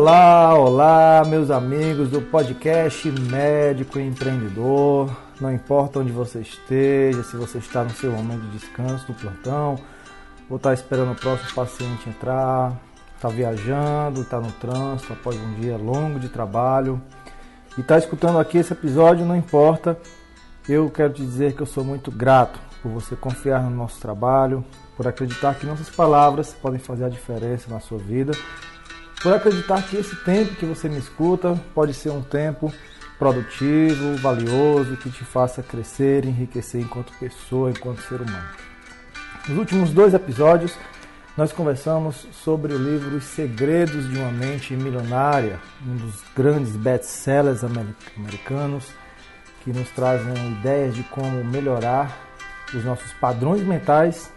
Olá, olá, meus amigos do podcast Médico Empreendedor. Não importa onde você esteja, se você está no seu momento de descanso do plantão, ou está esperando o próximo paciente entrar, está viajando, está no trânsito após um dia longo de trabalho e está escutando aqui esse episódio, não importa. Eu quero te dizer que eu sou muito grato por você confiar no nosso trabalho, por acreditar que nossas palavras podem fazer a diferença na sua vida por acreditar que esse tempo que você me escuta pode ser um tempo produtivo, valioso, que te faça crescer, enriquecer enquanto pessoa, enquanto ser humano. Nos últimos dois episódios, nós conversamos sobre o livro Os Segredos de uma Mente Milionária, um dos grandes best-sellers americanos, que nos trazem ideias de como melhorar os nossos padrões mentais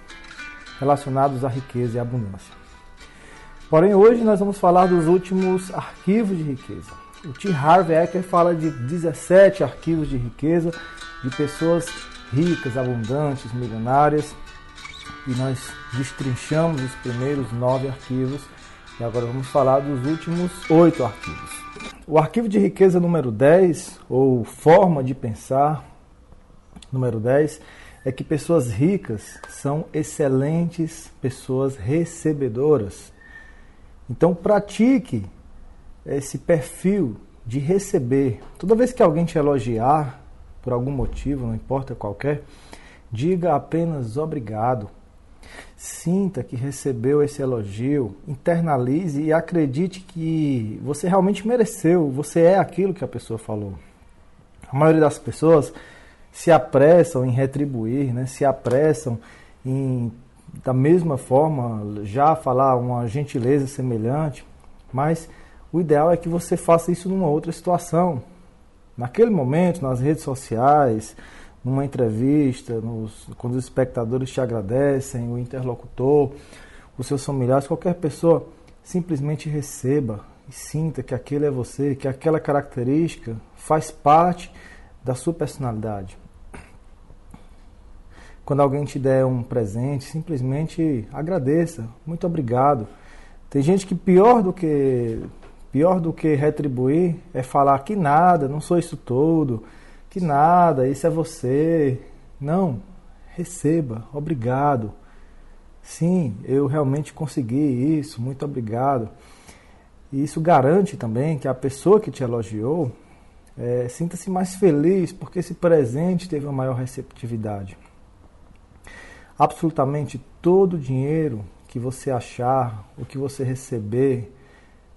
relacionados à riqueza e à abundância. Porém, hoje nós vamos falar dos últimos arquivos de riqueza. O T. Harv Eker fala de 17 arquivos de riqueza de pessoas ricas, abundantes, milionárias. E nós destrinchamos os primeiros nove arquivos. E agora vamos falar dos últimos oito arquivos. O arquivo de riqueza número 10, ou forma de pensar número 10, é que pessoas ricas são excelentes pessoas recebedoras. Então pratique esse perfil de receber. Toda vez que alguém te elogiar por algum motivo, não importa qualquer, diga apenas obrigado. Sinta que recebeu esse elogio, internalize e acredite que você realmente mereceu, você é aquilo que a pessoa falou. A maioria das pessoas se apressam em retribuir, né? se apressam em da mesma forma, já falar uma gentileza semelhante, mas o ideal é que você faça isso numa outra situação. Naquele momento, nas redes sociais, numa entrevista, nos, quando os espectadores te agradecem, o interlocutor, os seus familiares, qualquer pessoa, simplesmente receba e sinta que aquele é você, que aquela característica faz parte da sua personalidade. Quando alguém te der um presente, simplesmente agradeça. Muito obrigado. Tem gente que pior do que pior do que retribuir é falar que nada, não sou isso todo, que nada, isso é você. Não, receba, obrigado. Sim, eu realmente consegui isso, muito obrigado. E isso garante também que a pessoa que te elogiou é, sinta-se mais feliz porque esse presente teve uma maior receptividade. Absolutamente todo o dinheiro que você achar, o que você receber,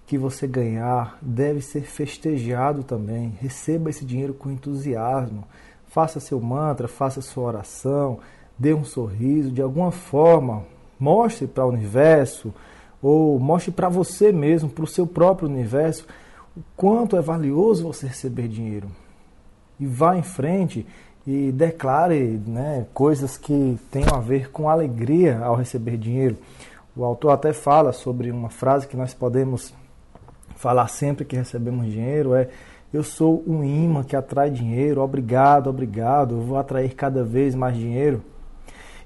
que você ganhar, deve ser festejado também. Receba esse dinheiro com entusiasmo. Faça seu mantra, faça sua oração, dê um sorriso, de alguma forma, mostre para o universo ou mostre para você mesmo, para o seu próprio universo, o quanto é valioso você receber dinheiro. E vá em frente e declare né, coisas que tenham a ver com alegria ao receber dinheiro. O autor até fala sobre uma frase que nós podemos falar sempre que recebemos dinheiro é eu sou um imã que atrai dinheiro, obrigado, obrigado, eu vou atrair cada vez mais dinheiro.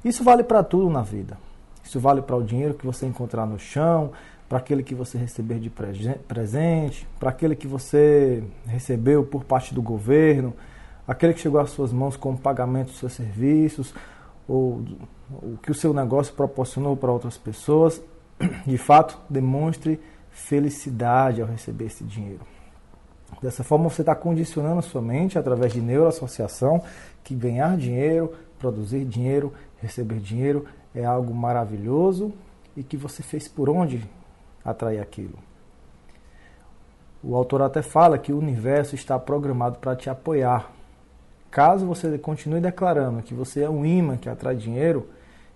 Isso vale para tudo na vida. Isso vale para o dinheiro que você encontrar no chão, para aquele que você receber de presente, para aquele que você recebeu por parte do governo, aquele que chegou às suas mãos com o pagamento dos seus serviços, ou o que o seu negócio proporcionou para outras pessoas, de fato, demonstre felicidade ao receber esse dinheiro. Dessa forma, você está condicionando a sua mente através de neuroassociação que ganhar dinheiro, produzir dinheiro, receber dinheiro é algo maravilhoso e que você fez por onde atrair aquilo. O autor até fala que o universo está programado para te apoiar, Caso você continue declarando que você é um imã que atrai dinheiro,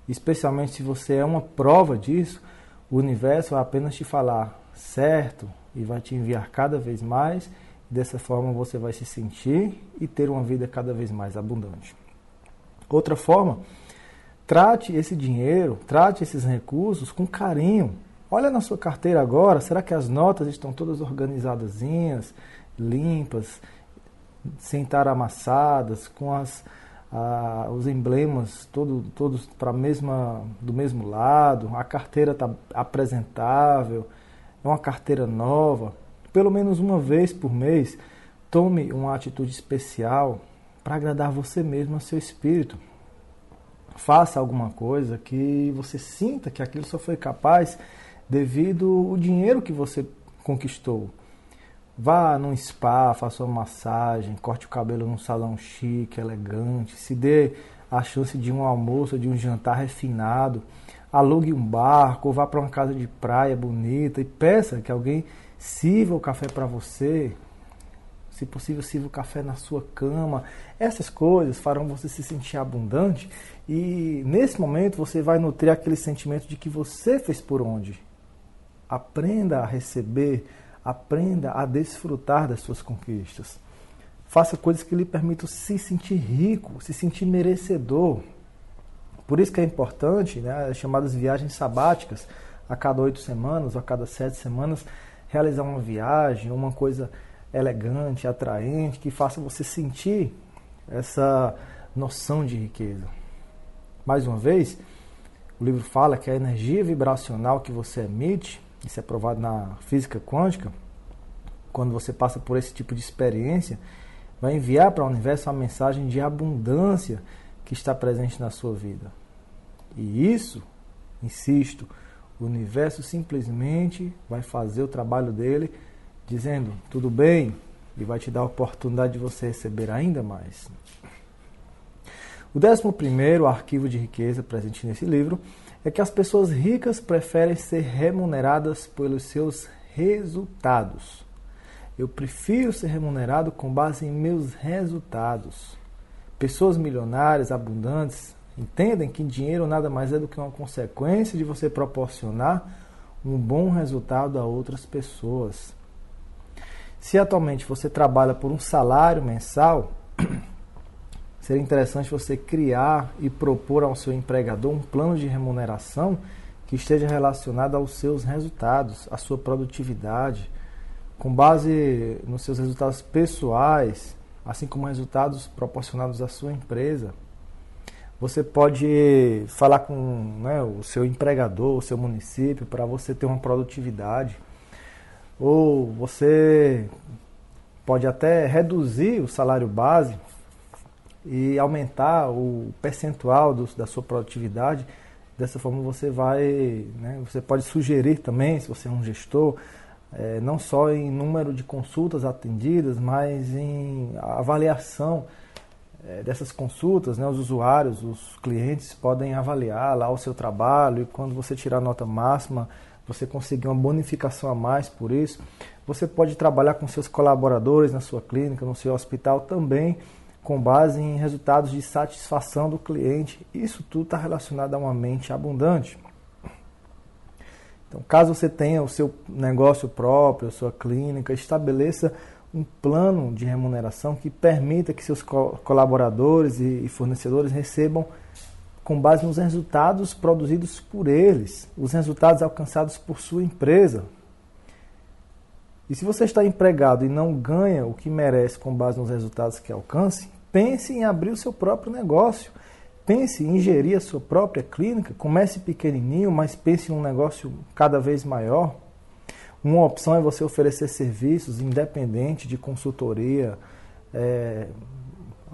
especialmente se você é uma prova disso, o universo vai apenas te falar certo e vai te enviar cada vez mais. Dessa forma você vai se sentir e ter uma vida cada vez mais abundante. Outra forma, trate esse dinheiro, trate esses recursos com carinho. Olha na sua carteira agora, será que as notas estão todas organizadazinhas, limpas? Sem estar amassadas, com as, ah, os emblemas todo, todos para mesma do mesmo lado, a carteira está apresentável, é uma carteira nova, pelo menos uma vez por mês, tome uma atitude especial para agradar você mesmo, a seu espírito. Faça alguma coisa que você sinta que aquilo só foi capaz devido ao dinheiro que você conquistou. Vá num spa, faça uma massagem, corte o cabelo num salão chique, elegante, se dê a chance de um almoço, de um jantar refinado, alugue um barco, ou vá para uma casa de praia bonita e peça que alguém sirva o café para você. Se possível, sirva o café na sua cama. Essas coisas farão você se sentir abundante e nesse momento você vai nutrir aquele sentimento de que você fez por onde. Aprenda a receber, aprenda a desfrutar das suas conquistas. Faça coisas que lhe permitam se sentir rico, se sentir merecedor. Por isso que é importante, né, as chamadas viagens sabáticas, a cada oito semanas ou a cada sete semanas, realizar uma viagem, uma coisa elegante, atraente, que faça você sentir essa noção de riqueza. Mais uma vez, o livro fala que a energia vibracional que você emite, isso é provado na física quântica, quando você passa por esse tipo de experiência, vai enviar para o universo uma mensagem de abundância que está presente na sua vida. E isso, insisto, o universo simplesmente vai fazer o trabalho dele dizendo: tudo bem, e vai te dar a oportunidade de você receber ainda mais. O décimo primeiro arquivo de riqueza presente nesse livro é que as pessoas ricas preferem ser remuneradas pelos seus resultados. Eu prefiro ser remunerado com base em meus resultados. Pessoas milionárias, abundantes, entendem que dinheiro nada mais é do que uma consequência de você proporcionar um bom resultado a outras pessoas. Se atualmente você trabalha por um salário mensal, seria interessante você criar e propor ao seu empregador um plano de remuneração que esteja relacionado aos seus resultados, à sua produtividade, com base nos seus resultados pessoais, assim como resultados proporcionados à sua empresa. Você pode falar com né, o seu empregador, o seu município, para você ter uma produtividade. Ou você pode até reduzir o salário base e aumentar o percentual do, da sua produtividade. Dessa forma você vai, né, você pode sugerir também, se você é um gestor, é, não só em número de consultas atendidas, mas em avaliação é, dessas consultas, né, os usuários, os clientes podem avaliar lá o seu trabalho e quando você tirar a nota máxima, você conseguir uma bonificação a mais por isso. Você pode trabalhar com seus colaboradores na sua clínica, no seu hospital também, com base em resultados de satisfação do cliente. Isso tudo está relacionado a uma mente abundante. Então, caso você tenha o seu negócio próprio, sua clínica, estabeleça um plano de remuneração que permita que seus colaboradores e fornecedores recebam com base nos resultados produzidos por eles, os resultados alcançados por sua empresa. E se você está empregado e não ganha o que merece com base nos resultados que alcance, pense em abrir o seu próprio negócio. Pense em gerir a sua própria clínica, comece pequenininho, mas pense em um negócio cada vez maior. Uma opção é você oferecer serviços independentes de consultoria, é,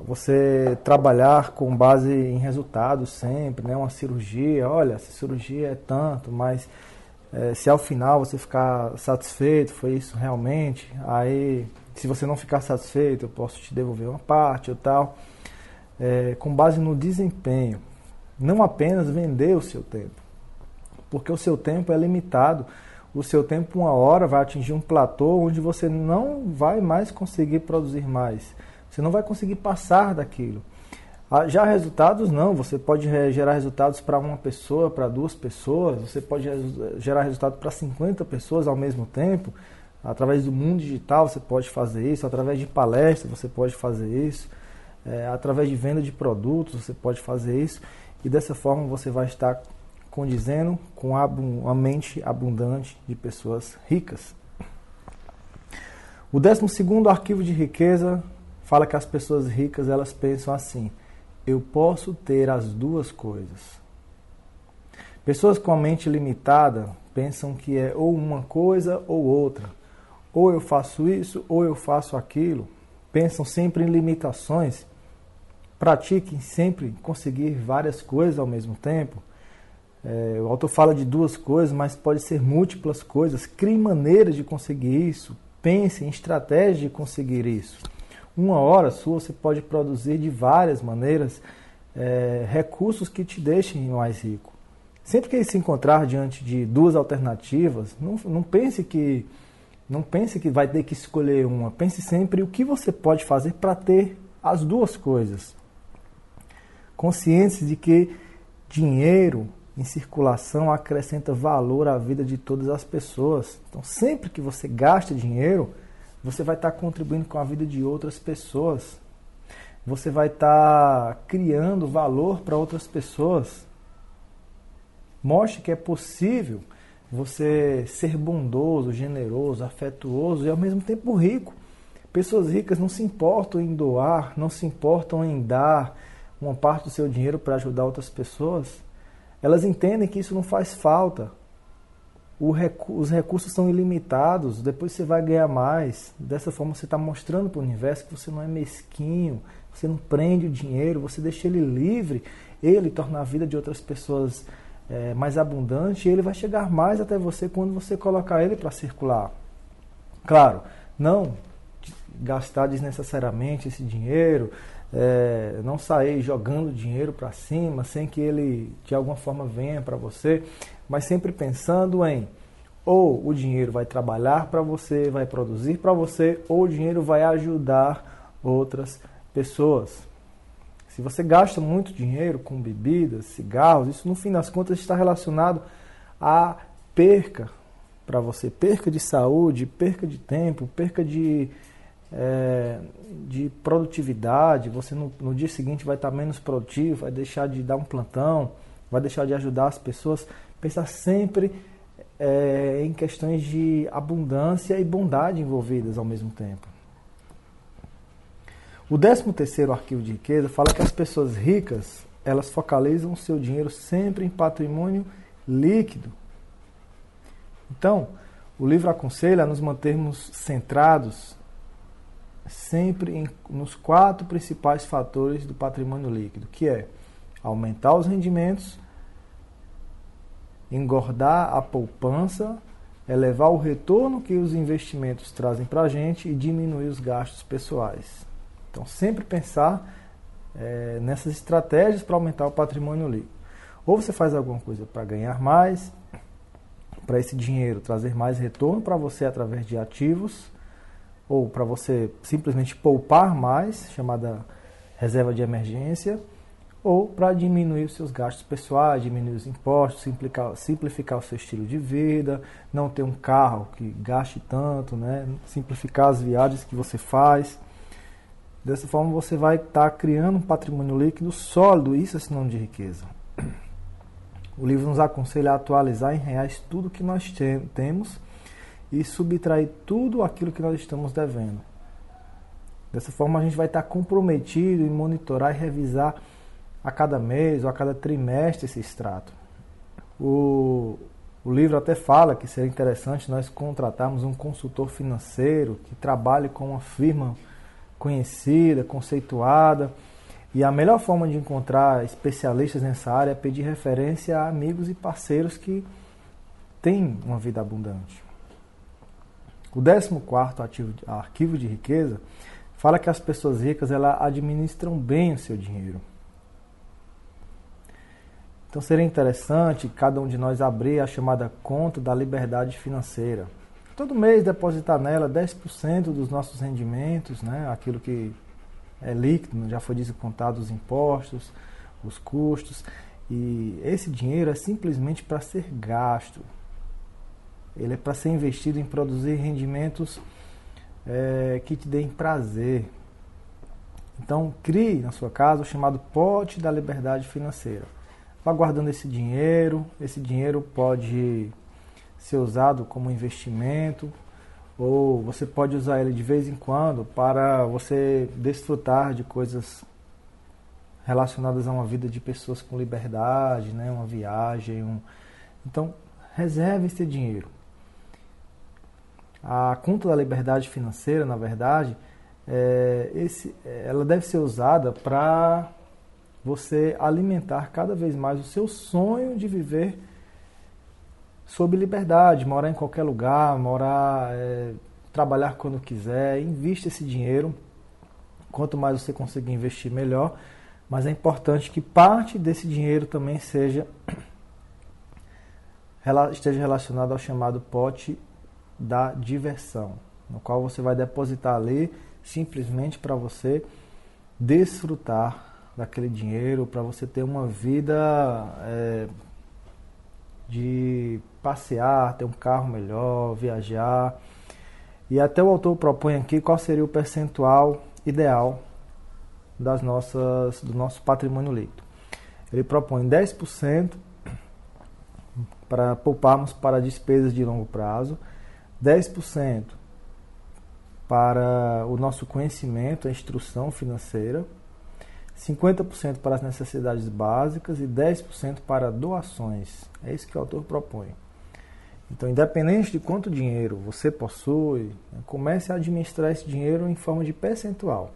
você trabalhar com base em resultados sempre, né? uma cirurgia, olha, essa cirurgia é tanto, mas é, se ao final você ficar satisfeito, foi isso realmente, aí se você não ficar satisfeito, eu posso te devolver uma parte ou tal é, com base no desempenho, não apenas vender o seu tempo, porque o seu tempo é limitado. O seu tempo, uma hora, vai atingir um platô onde você não vai mais conseguir produzir mais. Você não vai conseguir passar daquilo. Ah, já resultados, não. Você pode gerar resultados para uma pessoa, para duas pessoas, você pode gerar resultado para 50 pessoas ao mesmo tempo. Através do mundo digital você pode fazer isso, através de palestras você pode fazer isso é, através de venda de produtos, você pode fazer isso e dessa forma você vai estar condizendo com a mente abundante de pessoas ricas. O 12 arquivo de riqueza fala que as pessoas ricas elas pensam assim: eu posso ter as duas coisas. Pessoas com a mente limitada pensam que é ou uma coisa ou outra. Ou eu faço isso ou eu faço aquilo. Pensam sempre em limitações. Pratiquem sempre conseguir várias coisas ao mesmo tempo. É, o autor fala de duas coisas, mas pode ser múltiplas coisas. Crie maneiras de conseguir isso. Pense em estratégias de conseguir isso. Uma hora sua você pode produzir de várias maneiras é, recursos que te deixem mais rico. Sempre que se encontrar diante de duas alternativas, não, não pense que não pense que vai ter que escolher uma. Pense sempre o que você pode fazer para ter as duas coisas. Consciência de que dinheiro em circulação acrescenta valor à vida de todas as pessoas. Então, sempre que você gasta dinheiro, você vai estar contribuindo com a vida de outras pessoas. Você vai estar criando valor para outras pessoas. Mostre que é possível você ser bondoso, generoso, afetuoso e ao mesmo tempo rico. Pessoas ricas não se importam em doar, não se importam em dar uma parte do seu dinheiro para ajudar outras pessoas elas entendem que isso não faz falta. Recu os recursos são ilimitados, depois você vai ganhar mais. Dessa forma você está mostrando para o universo que você não é mesquinho, você não prende o dinheiro, você deixa ele livre, ele torna a vida de outras pessoas é, mais abundante e ele vai chegar mais até você quando você colocar ele para circular. Claro, não gastar desnecessariamente esse dinheiro, é, não sair jogando dinheiro para cima sem que ele de alguma forma venha para você, mas sempre pensando em ou o dinheiro vai trabalhar para você, vai produzir para você, ou o dinheiro vai ajudar outras pessoas. Se você gasta muito dinheiro com bebidas, cigarros, isso no fim das contas está relacionado a perca para você, perca de saúde, perca de tempo, perca de é, de produtividade, você no, no, dia seguinte vai estar menos produtivo, vai deixar de dar um plantão, vai deixar de ajudar as pessoas. Pensar sempre é, em questões de abundância e bondade envolvidas ao mesmo tempo. O 13 terceiro arquivo de riqueza fala que as pessoas ricas elas focalizam seu dinheiro sempre em patrimônio líquido. Então, o livro aconselha a nos mantermos centrados sempre em, nos quatro principais fatores do patrimônio líquido, que é aumentar os rendimentos, engordar a poupança, elevar o retorno que os investimentos trazem para a gente e diminuir os gastos pessoais. Então, sempre pensar é, nessas estratégias para aumentar o patrimônio líquido. Ou você faz alguma coisa para ganhar mais, para esse dinheiro trazer mais retorno para você através de ativos, ou para você simplesmente poupar mais, chamada reserva de emergência, ou para diminuir os seus gastos pessoais, diminuir os impostos, simplificar, simplificar o seu estilo de vida, não ter um carro que gaste tanto, né? simplificar as viagens que você faz. Dessa forma você vai estar tá criando um patrimônio líquido sólido, isso é sinônimo de riqueza. O livro nos aconselha a atualizar em reais tudo que nós temos e subtrair tudo aquilo que nós estamos devendo. Dessa forma, a gente vai estar comprometido em monitorar e revisar a cada mês ou a cada trimestre esse extrato. O, o livro até fala que seria interessante nós contratarmos um consultor financeiro que trabalhe com uma firma conhecida, conceituada. E a melhor forma de encontrar especialistas nessa área é pedir referência a amigos e parceiros que têm uma vida abundante. O 14 ativo, arquivo de riqueza fala que as pessoas ricas ela administram bem o seu dinheiro. Então seria interessante cada um de nós abrir a chamada conta da liberdade financeira. Todo mês depositar nela 10% dos nossos rendimentos, né? aquilo que é líquido, já foi descontado os impostos, os custos. E esse dinheiro é simplesmente para ser gasto. Ele é para ser investido em produzir rendimentos é, que te deem prazer. Então, crie na sua casa o chamado pote da liberdade financeira. Vá guardando esse dinheiro. Esse dinheiro pode ser usado como investimento ou você pode usar ele de vez em quando para você desfrutar de coisas relacionadas a uma vida de pessoas com liberdade, né? uma viagem. Um... Então, Reserve esse dinheiro. A conta da liberdade financeira, na verdade, é, esse, ela deve ser usada para você alimentar cada vez mais o seu sonho de viver sob liberdade, morar em qualquer lugar, morar, é, trabalhar quando quiser, invista esse dinheiro. Quanto mais você conseguir investir, melhor. Mas é importante que parte desse dinheiro também seja esteja relacionado ao chamado pote da diversão, no qual você vai depositar ali simplesmente para você desfrutar daquele dinheiro, para você ter uma vida é, de passear, ter um carro melhor, viajar. E até o autor propõe aqui qual seria o percentual ideal das nossas, do nosso patrimônio líquido. Ele propõe 10% para pouparmos para despesas de longo prazo, 10% para o nosso conhecimento, a instrução financeira, 50% para as necessidades básicas e 10% para doações. É isso que o autor propõe. Então, independente de quanto dinheiro você possui, né, comece a administrar esse dinheiro em forma de percentual.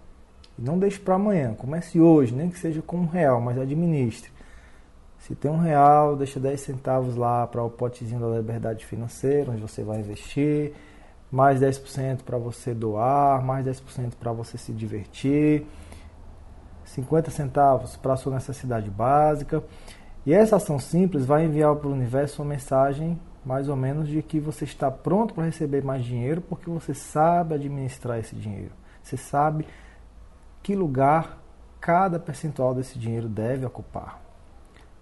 Não deixe para amanhã, comece hoje, nem que seja com um real, mas administre. Se tem um real, deixa 10 centavos lá para o potezinho da liberdade financeira, onde você vai investir, mais 10% para você doar, mais 10% para você se divertir, 50 centavos para sua necessidade básica. E essa ação simples vai enviar para o universo uma mensagem mais ou menos de que você está pronto para receber mais dinheiro porque você sabe administrar esse dinheiro. Você sabe que lugar cada percentual desse dinheiro deve ocupar.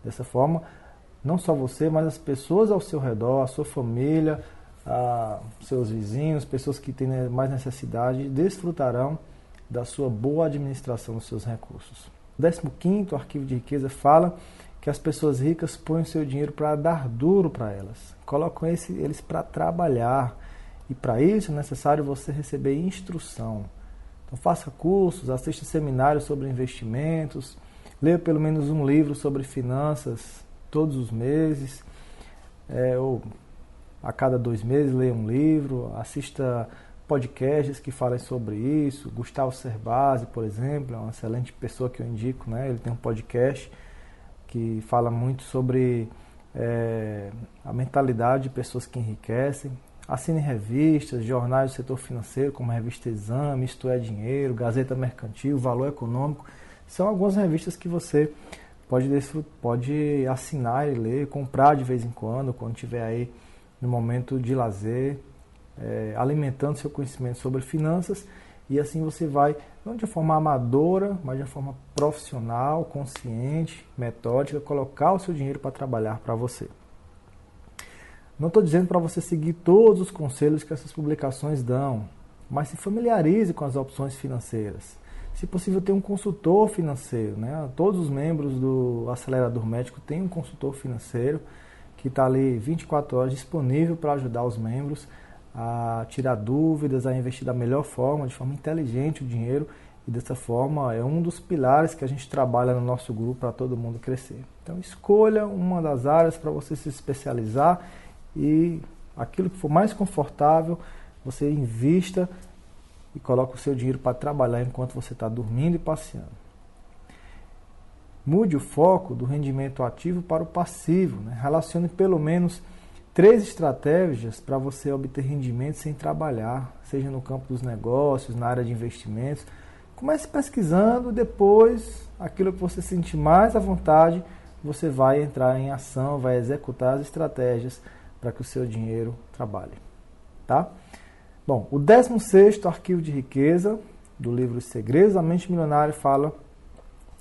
Dessa forma, não só você, mas as pessoas ao seu redor, a sua família, a seus vizinhos, pessoas que têm mais necessidade, desfrutarão da sua boa administração dos seus recursos. O 15 arquivo de riqueza fala que as pessoas ricas põem o seu dinheiro para dar duro para elas, colocam esse, eles para trabalhar. E para isso é necessário você receber instrução. Então faça cursos, assista seminários sobre investimentos, leia pelo menos um livro sobre finanças todos os meses, é, ou a cada dois meses leia um livro, assista podcasts que falem sobre isso. Gustavo Cerbasi, por exemplo, é uma excelente pessoa que eu indico, né? Ele tem um podcast que fala muito sobre é, a mentalidade de pessoas que enriquecem. Assine revistas, jornais do setor financeiro, como a revista Exame, Isto é Dinheiro, Gazeta Mercantil, Valor Econômico. São algumas revistas que você pode, pode assinar e ler, comprar de vez em quando, quando tiver aí no momento de lazer, é, alimentando seu conhecimento sobre finanças e assim você vai, não de forma amadora, mas de forma profissional, consciente, metódica, colocar o seu dinheiro para trabalhar para você. Não estou dizendo para você seguir todos os conselhos que essas publicações dão, mas se familiarize com as opções financeiras. Se possível, tenha um consultor financeiro. Né? Todos os membros do Acelerador Médico têm um consultor financeiro que está ali 24 horas disponível para ajudar os membros a tirar dúvidas, a investir da melhor forma, de forma inteligente o dinheiro e dessa forma é um dos pilares que a gente trabalha no nosso grupo para todo mundo crescer. Então escolha uma das áreas para você se especializar e aquilo que for mais confortável, você invista e coloque o seu dinheiro para trabalhar enquanto você está dormindo e passeando. Mude o foco do rendimento ativo para o passivo. Né? Relacione pelo menos Três estratégias para você obter rendimento sem trabalhar, seja no campo dos negócios, na área de investimentos. Comece pesquisando, depois, aquilo que você sentir mais à vontade, você vai entrar em ação, vai executar as estratégias para que o seu dinheiro trabalhe. Tá? Bom, o 16 arquivo de riqueza do livro Os Segredos da Mente Milionária fala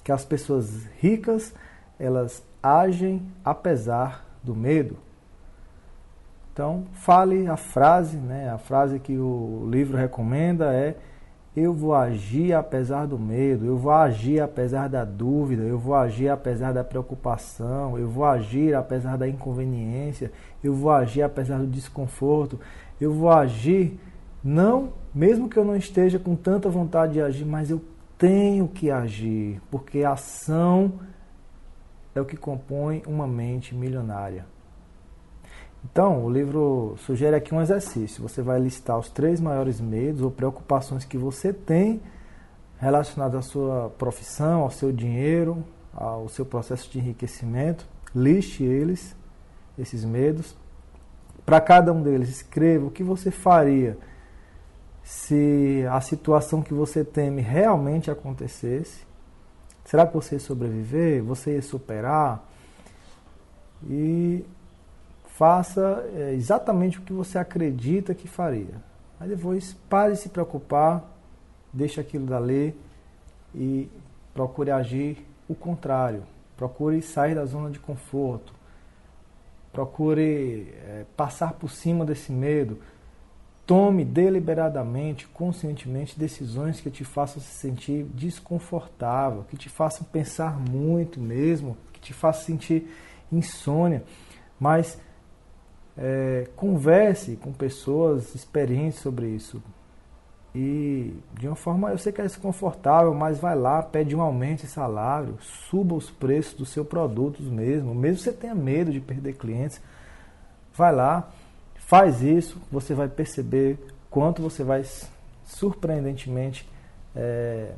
que as pessoas ricas, elas agem apesar do medo. Então, fale a frase, né? A frase que o livro recomenda é: eu vou agir apesar do medo, eu vou agir apesar da dúvida, eu vou agir apesar da preocupação, eu vou agir apesar da inconveniência, eu vou agir apesar do desconforto, eu vou agir não, mesmo que eu não esteja com tanta vontade de agir, mas eu tenho que agir, porque a ação é o que compõe uma mente milionária. Então, o livro sugere aqui um exercício. Você vai listar os três maiores medos ou preocupações que você tem relacionados à sua profissão, ao seu dinheiro, ao seu processo de enriquecimento. Liste eles, esses medos. Para cada um deles, escreva o que você faria se a situação que você teme realmente acontecesse. Será que você ia sobreviver? Você ia superar? E faça é, exatamente o que você acredita que faria. Aí depois pare de se preocupar, deixe aquilo dali e procure agir o contrário. Procure sair da zona de conforto. Procure é, passar por cima desse medo. Tome deliberadamente, conscientemente decisões que te façam se sentir desconfortável, que te façam pensar muito mesmo, que te façam sentir insônia. Mas é, converse com pessoas experientes sobre isso. E de uma forma, eu sei que é desconfortável, mas vai lá, pede um aumento de salário, suba os preços dos seus produtos mesmo, mesmo que você tenha medo de perder clientes, vai lá, faz isso, você vai perceber quanto você vai surpreendentemente é,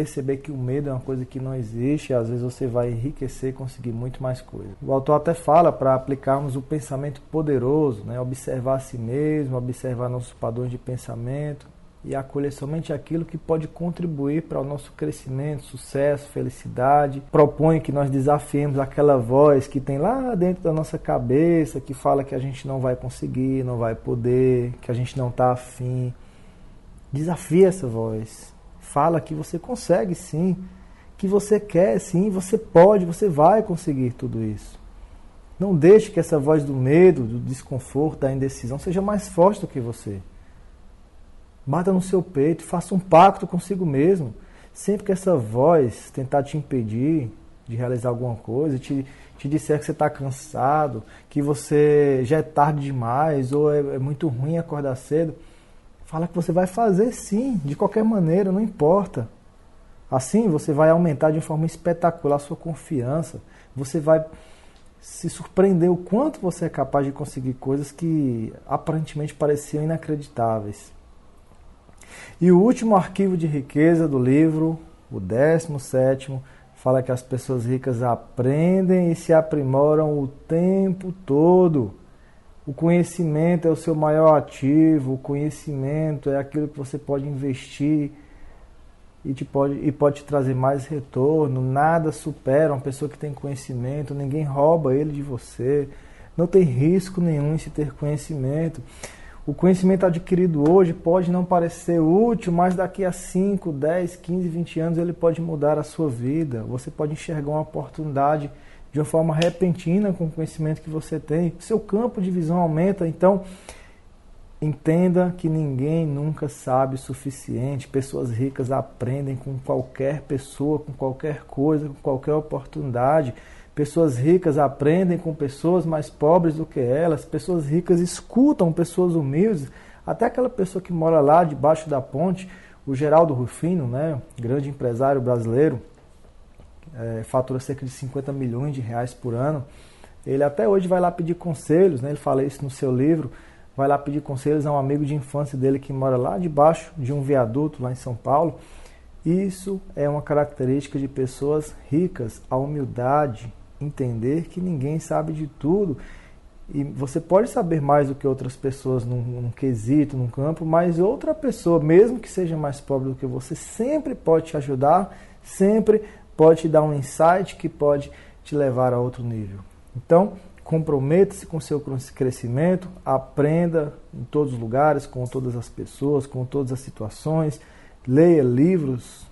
perceber que o medo é uma coisa que não existe, às vezes você vai enriquecer e conseguir muito mais coisa. O autor até fala para aplicarmos o pensamento poderoso, né? observar a si mesmo, observar nossos padrões de pensamento e acolher somente aquilo que pode contribuir para o nosso crescimento, sucesso, felicidade. Propõe que nós desafiemos aquela voz que tem lá dentro da nossa cabeça, que fala que a gente não vai conseguir, não vai poder, que a gente não está afim. Desafia essa voz fala que você consegue sim, que você quer sim, você pode, você vai conseguir tudo isso. Não deixe que essa voz do medo, do desconforto, da indecisão seja mais forte do que você. Bata no seu peito, faça um pacto consigo mesmo. Sempre que essa voz tentar te impedir de realizar alguma coisa, te, te disser que você está cansado, que você já é tarde demais ou é, é muito ruim acordar cedo, Fala que você vai fazer sim, de qualquer maneira, não importa. Assim você vai aumentar de forma espetacular a sua confiança. Você vai se surpreender o quanto você é capaz de conseguir coisas que aparentemente pareciam inacreditáveis. E o último arquivo de riqueza do livro, o 17, fala que as pessoas ricas aprendem e se aprimoram o tempo todo. O conhecimento é o seu maior ativo, o conhecimento é aquilo que você pode investir e, te pode, e pode te trazer mais retorno. Nada supera uma pessoa que tem conhecimento, ninguém rouba ele de você. Não tem risco nenhum em se ter conhecimento. O conhecimento adquirido hoje pode não parecer útil, mas daqui a 5, 10, 15, 20 anos ele pode mudar a sua vida. Você pode enxergar uma oportunidade de uma forma repentina com o conhecimento que você tem, seu campo de visão aumenta. Então, entenda que ninguém nunca sabe o suficiente. Pessoas ricas aprendem com qualquer pessoa, com qualquer coisa, com qualquer oportunidade. Pessoas ricas aprendem com pessoas mais pobres do que elas. Pessoas ricas escutam pessoas humildes. Até aquela pessoa que mora lá debaixo da ponte, o Geraldo Rufino, né, grande empresário brasileiro, é, fatura cerca de 50 milhões de reais por ano, ele até hoje vai lá pedir conselhos, né? ele fala isso no seu livro, vai lá pedir conselhos a um amigo de infância dele que mora lá debaixo de um viaduto lá em São Paulo. Isso é uma característica de pessoas ricas, a humildade, entender que ninguém sabe de tudo. E você pode saber mais do que outras pessoas num, num quesito, num campo, mas outra pessoa, mesmo que seja mais pobre do que você, sempre pode te ajudar, sempre pode te dar um insight que pode te levar a outro nível. Então, comprometa-se com seu crescimento, aprenda em todos os lugares, com todas as pessoas, com todas as situações, leia livros,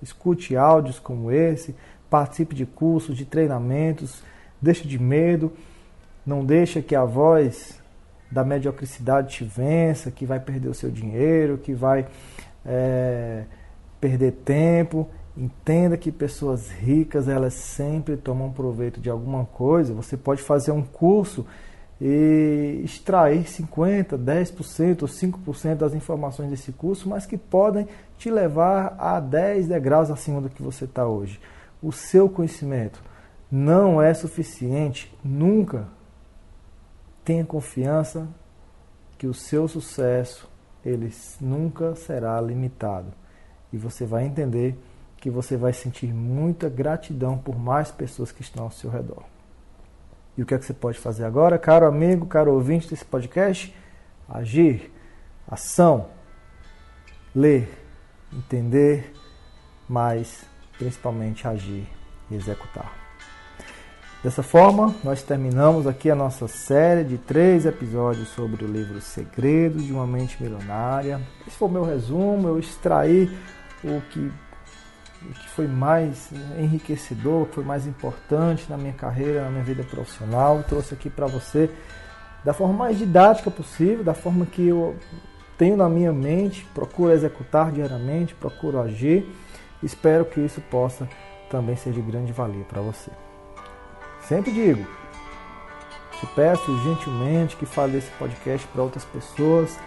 escute áudios como esse, participe de cursos, de treinamentos, deixe de medo, não deixe que a voz da mediocridade te vença, que vai perder o seu dinheiro, que vai é, perder tempo. Entenda que pessoas ricas, elas sempre tomam proveito de alguma coisa. Você pode fazer um curso e extrair 50, 10% ou 5% das informações desse curso, mas que podem te levar a 10 degraus acima do que você está hoje. O seu conhecimento não é suficiente nunca tenha confiança que o seu sucesso ele nunca será limitado e você vai entender que você vai sentir muita gratidão por mais pessoas que estão ao seu redor. E o que é que você pode fazer agora, caro amigo, caro ouvinte desse podcast? Agir, ação, ler, entender, mas principalmente agir e executar. Dessa forma, nós terminamos aqui a nossa série de três episódios sobre o livro Segredos de uma Mente Milionária. Esse foi o meu resumo, eu extraí o que, que foi mais enriquecedor, que foi mais importante na minha carreira, na minha vida profissional. Trouxe aqui para você da forma mais didática possível, da forma que eu tenho na minha mente, procuro executar diariamente, procuro agir. Espero que isso possa também ser de grande valia para você. Sempre digo, te peço gentilmente que fale esse podcast para outras pessoas.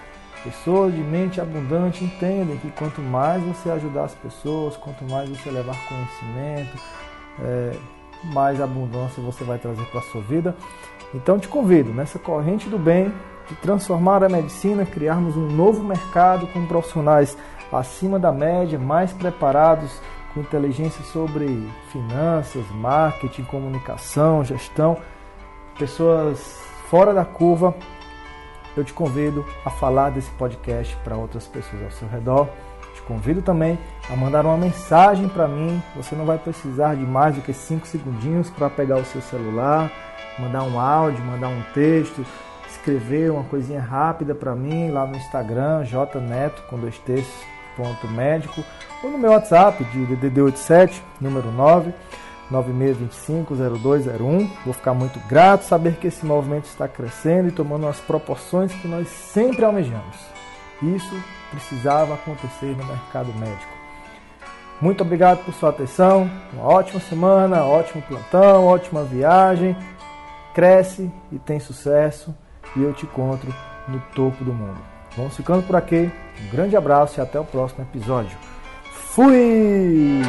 Pessoas de mente abundante entendem que quanto mais você ajudar as pessoas, quanto mais você levar conhecimento, é, mais abundância você vai trazer para a sua vida. Então te convido nessa corrente do bem de transformar a medicina, criarmos um novo mercado com profissionais acima da média, mais preparados com inteligência sobre finanças, marketing, comunicação, gestão, pessoas fora da curva, eu te convido a falar desse podcast para outras pessoas ao seu redor. Te convido também a mandar uma mensagem para mim. Você não vai precisar de mais do que 5 segundinhos para pegar o seu celular, mandar um áudio, mandar um texto, escrever uma coisinha rápida para mim lá no Instagram, jneto com dois textos ponto médico ou no meu WhatsApp de DDD87, número 9 96250201. Vou ficar muito grato saber que esse movimento está crescendo e tomando as proporções que nós sempre almejamos. Isso precisava acontecer no mercado médico. Muito obrigado por sua atenção. Uma ótima semana, ótimo plantão, ótima viagem. Cresce e tem sucesso e eu te encontro no topo do mundo. Vamos ficando por aqui. Um grande abraço e até o próximo episódio. Fui!